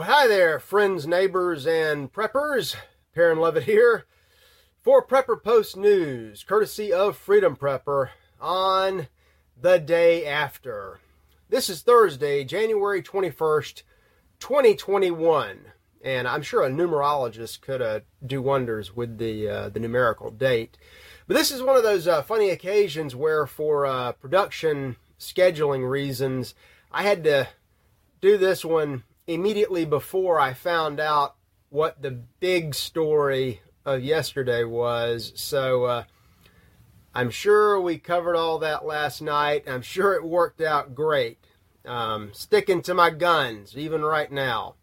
Well, hi there, friends, neighbors, and preppers. Perrin Levitt here for Prepper Post News, courtesy of Freedom Prepper on the day after. This is Thursday, January 21st, 2021. And I'm sure a numerologist could uh, do wonders with the, uh, the numerical date. But this is one of those uh, funny occasions where, for uh, production scheduling reasons, I had to do this one immediately before I found out what the big story of yesterday was. So uh, I'm sure we covered all that last night. I'm sure it worked out great. Um, sticking to my guns, even right now,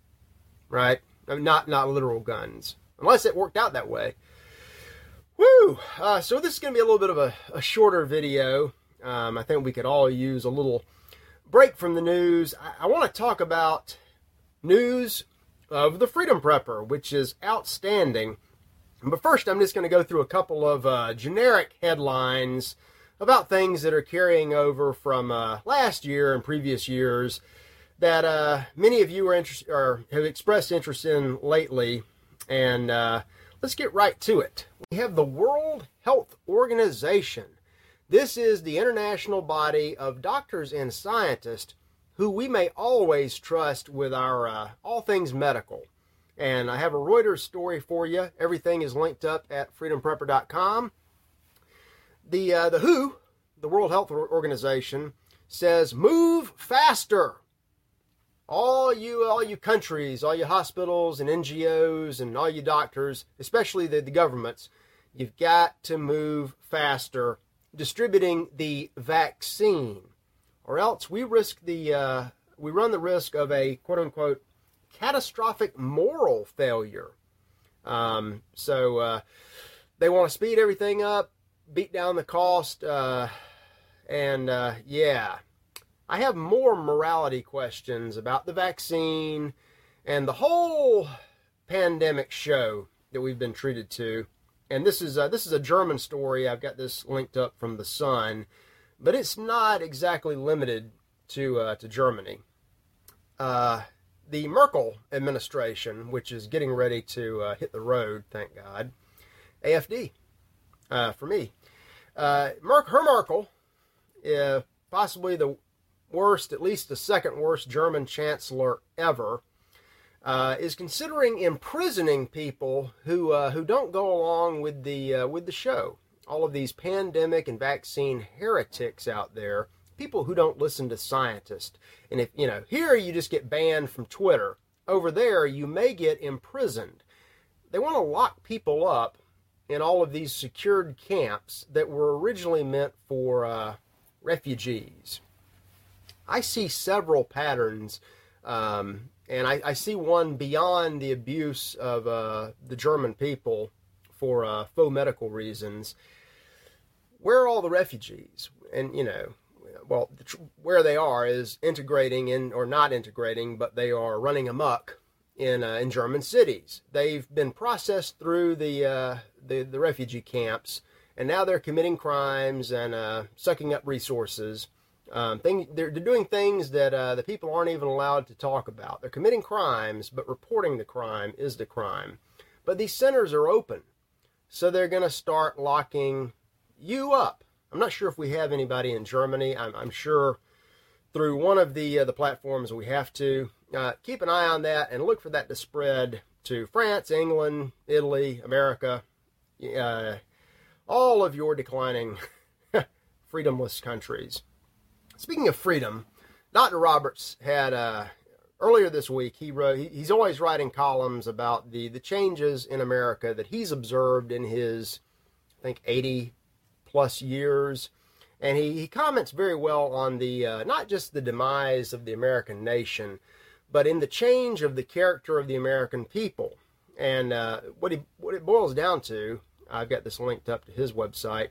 right? Not not literal guns, unless it worked out that way. Woo! Uh, so this is going to be a little bit of a, a shorter video. Um, I think we could all use a little break from the news. I, I want to talk about news of the Freedom Prepper, which is outstanding. But first, I'm just going to go through a couple of uh, generic headlines about things that are carrying over from uh, last year and previous years that uh, many of you are interested or have expressed interest in lately. And uh, let's get right to it. We have the World Health Organization. This is the international body of doctors and scientists who we may always trust with our uh, all things medical. And I have a Reuters story for you. Everything is linked up at freedomprepper.com. The uh, the WHO, the World Health Organization, says move faster. All you all you countries, all you hospitals and NGOs and all you doctors, especially the, the governments, you've got to move faster distributing the vaccine or else we risk the uh, we run the risk of a quote unquote catastrophic moral failure. Um, so uh, they want to speed everything up, beat down the cost, uh, and uh, yeah, I have more morality questions about the vaccine and the whole pandemic show that we've been treated to. And this is this is a German story. I've got this linked up from the Sun but it's not exactly limited to uh, to Germany. Uh, the Merkel administration, which is getting ready to uh, hit the road, thank God, AFD uh, for me. Uh, Merk, her Merkel, uh, possibly the worst, at least the second worst German chancellor ever, is considering imprisoning people who who don't go along with the with the show all of these pandemic and vaccine heretics out there, people who don't listen to scientists. And if, you know, here you just get banned from Twitter. Over there, you may get imprisoned. They want to lock people up in all of these secured camps that were originally meant for uh, refugees. I see several patterns, um, and I, I, see one beyond the abuse of uh, the German people for uh, faux medical reasons where are all the refugees? And, you know, well, where they are is integrating in, or not integrating, but they are running amok in, uh, in German cities. They've been processed through the, uh, the, the refugee camps, and now they're committing crimes and uh, sucking up resources. Um, thing, they're, they're, doing things that uh, the people aren't even allowed to talk about. They're committing crimes, but reporting the crime is the crime. But these centers are open, so they're going to start locking you up. I'm not sure if we have anybody in Germany. I'm, I'm sure through one of the uh, the platforms we have to uh, keep an eye on that and look for that to spread to France, England, Italy, America, uh, all of your declining freedomless countries. Speaking of freedom, Dr. Roberts had uh, earlier this week. He wrote. He's always writing columns about the the changes in America that he's observed in his, I think, 80 plus years. And he, he comments very well on the uh, not just the demise of the American nation, but in the change of the character of the American people. And uh, what, he, what it boils down to, I've got this linked up to his website.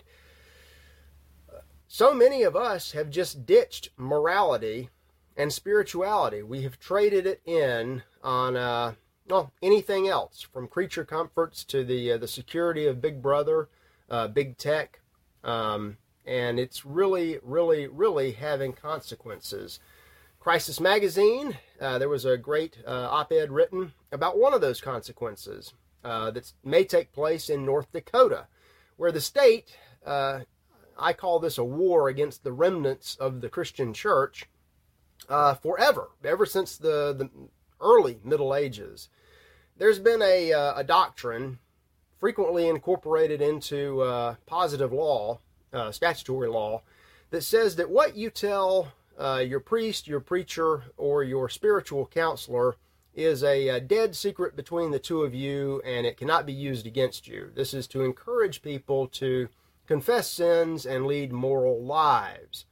So many of us have just ditched morality and spirituality. We have traded it in on uh, well, anything else, from creature comforts to the uh, the security of Big Brother, uh, Big Tech, um, and it's really, really, really having consequences. Crisis Magazine, uh, there was a great uh, op ed written about one of those consequences uh, that may take place in North Dakota, where the state, uh, I call this a war against the remnants of the Christian church uh, forever, ever since the, the early Middle Ages. There's been a, uh, a doctrine frequently incorporated into positive law, statutory law, that says that what you tell uh, your priest, your preacher, or your spiritual counselor is a, a, dead secret between the two of you and it cannot be used against you. This is to encourage people to confess sins and lead moral lives.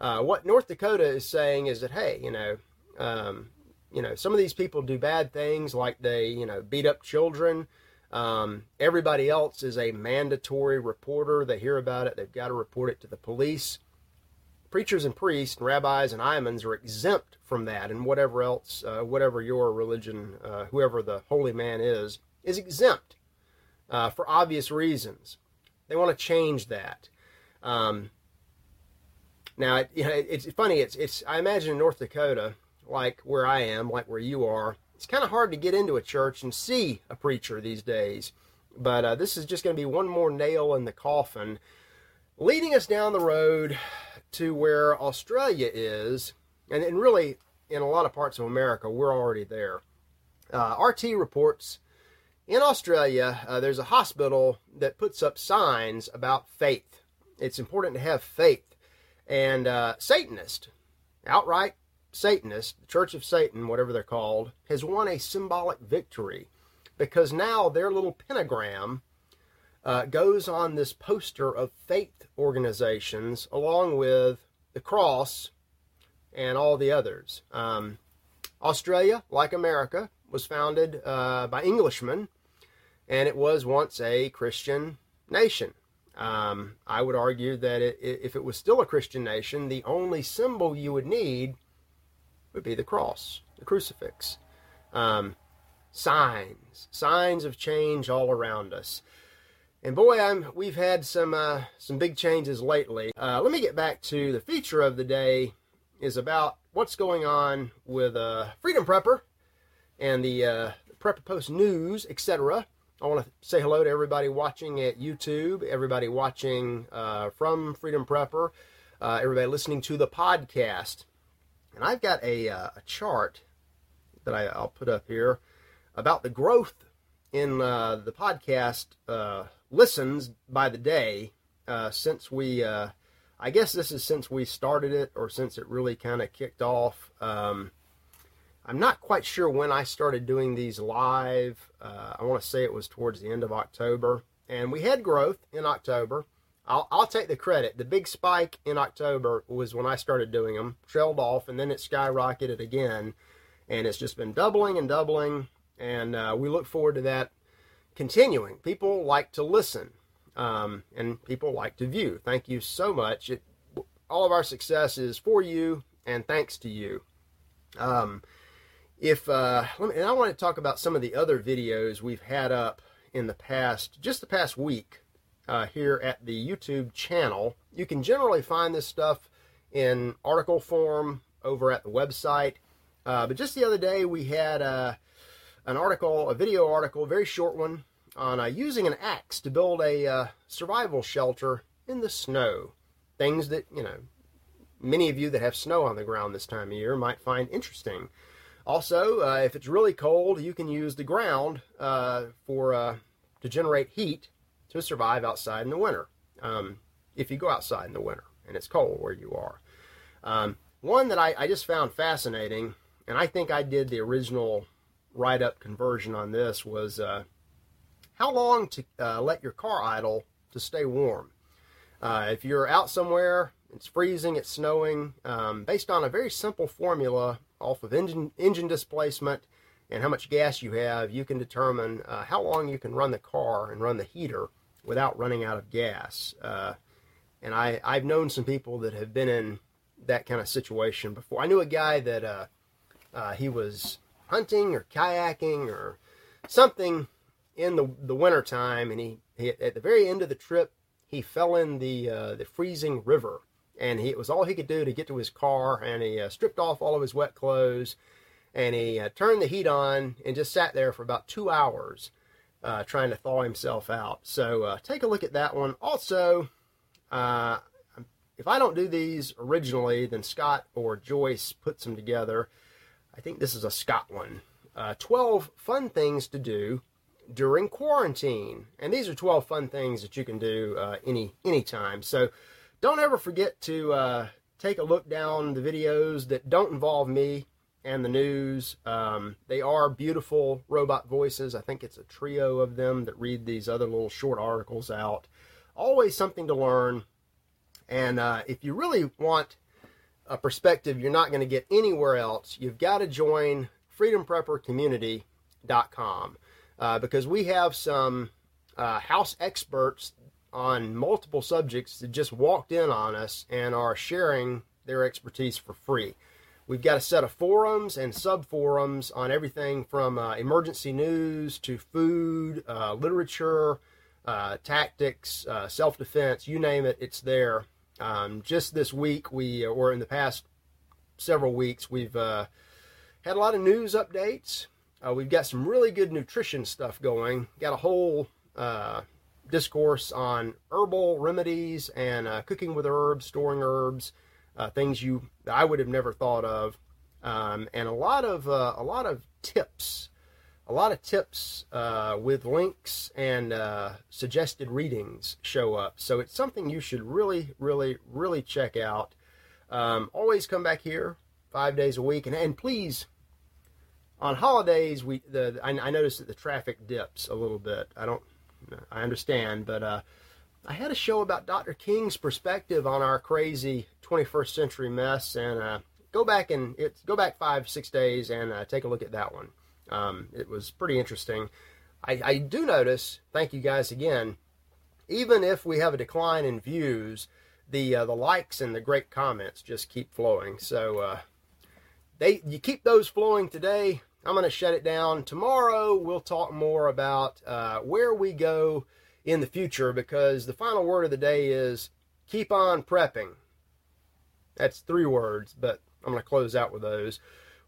Uh, what North Dakota is saying is that, hey, you know, um, you know, some of these people do bad things like they, you know, beat up children. Um, everybody else is a mandatory reporter. They hear about it, they've got to report it to the police. Preachers and priests and rabbis and imams are exempt from that and whatever else uh, whatever your religion uh, whoever the holy man is is exempt uh, for obvious reasons. They want to change that. Um, now it, you know, it's funny. It's, it's i imagine in north dakota like where i am like where you are it's kind of hard to get into a church and see a preacher these days but uh, this is just going to be one more nail in the coffin leading us down the road to where Australia is, and, and really in a lot of parts of America, we're already there. Uh, RT reports in Australia, uh, there's a hospital that puts up signs about faith. It's important to have faith. And uh, Satanist, outright Satanist, the Church of Satan, whatever they're called, has won a symbolic victory because now their little pentagram uh, goes on this poster of faith organizations along with the cross and all the others. Um, Australia, like America, was founded uh, by Englishmen, and it was once a Christian nation. Um, I would argue that it, if it was still a Christian nation, the only symbol you would need would be the cross, the crucifix. Um, signs, signs of change all around us. And boy, I'm, we've had some uh, some big changes lately. Uh, let me get back to the feature of the day is about what's going on with uh, Freedom Prepper and the uh, Prepper Post News, etc. I want to say hello to everybody watching at YouTube, everybody watching uh, from Freedom Prepper, uh, everybody listening to the podcast. And I've got a, uh, a chart that I, will put up here about the growth in uh, the podcast uh, listens by the day uh, since we, uh, I guess this is since we started it or since it really kind of kicked off. Um, I'm not quite sure when I started doing these live. Uh, I want to say it was towards the end of October. And we had growth in October. I'll, I'll take the credit. The big spike in October was when I started doing them, trailed off, and then it skyrocketed again. And it's just been doubling and doubling. And uh, we look forward to that continuing. People like to listen, um, and people like to view. Thank you so much. It, all of our success is for you, and thanks to you. Um, if uh, me, and I want to talk about some of the other videos we've had up in the past, just the past week, uh, here at the YouTube channel. You can generally find this stuff in article form over at the website. Uh, but just the other day, we had uh, an article, a video article, a very short one, on uh, using an axe to build a uh, survival shelter in the snow. Things that, you know, many of you that have snow on the ground this time of year might find interesting. Also, uh, if it's really cold, you can use the ground uh, for uh, to generate heat to survive outside in the winter. Um, if you go outside in the winter and it's cold where you are. Um, one that I, I just found fascinating, and I think I did the original write-up conversion on this was uh, how long to uh, let your car idle to stay warm. Uh, if you're out somewhere, it's freezing, it's snowing, um, based on a very simple formula off of engine, engine displacement and how much gas you have, you can determine uh, how long you can run the car and run the heater without running out of gas. Uh, and I, I've known some people that have been in that kind of situation before. I knew a guy that uh, uh, he was hunting or kayaking or something in the the winter time, and he, he, at the very end of the trip he fell in the uh, the freezing river, and he, it was all he could do to get to his car. And he uh, stripped off all of his wet clothes, and he uh, turned the heat on and just sat there for about two hours, uh, trying to thaw himself out. So uh, take a look at that one. Also, uh, if I don't do these originally, then Scott or Joyce puts them together. I think this is a Scott one. Uh, 12 fun things to do during quarantine. And these are 12 fun things that you can do uh, any anytime. So don't ever forget to uh, take a look down the videos that don't involve me and the news. Um, they are beautiful robot voices. I think it's a trio of them that read these other little short articles out. Always something to learn. And uh, if you really want a perspective you're not going to get anywhere else, you've got to join freedompreppercommunity.com uh, because we have some uh, house experts on multiple subjects that just walked in on us and are sharing their expertise for free. We've got a set of forums and sub forums on everything from uh, emergency news to food, uh, literature, uh, tactics, uh, self defense, you name it, it's there. Um, just this week, we, or in the past several weeks, we've uh, had a lot of news updates. Uh, we've got some really good nutrition stuff going. Got a whole discourse on herbal remedies and uh, cooking with herbs, storing herbs, uh, things you I would have never thought of, um, and a lot of uh, a lot of tips, a lot of tips uh, with links and uh, suggested readings show up. So it's something you should really, really, really check out. Um, always come back here five days a week, and and please on holidays we the I, I noticed that the traffic dips a little bit. I don't I understand, but uh, I had a show about Dr. King's perspective on our crazy 21st century mess, and uh, go back and it's go back five six days and uh, take a look at that one. Um, it was pretty interesting. I, I do notice. Thank you guys again. Even if we have a decline in views, the uh, the likes and the great comments just keep flowing. So uh, they you keep those flowing today. I'm going to shut it down. Tomorrow, we'll talk more about uh, where we go in the future because the final word of the day is keep on prepping. That's three words, but I'm going to close out with those.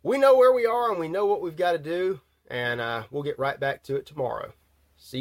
We know where we are and we know what we've got to do, and uh, we'll get right back to it tomorrow. See you.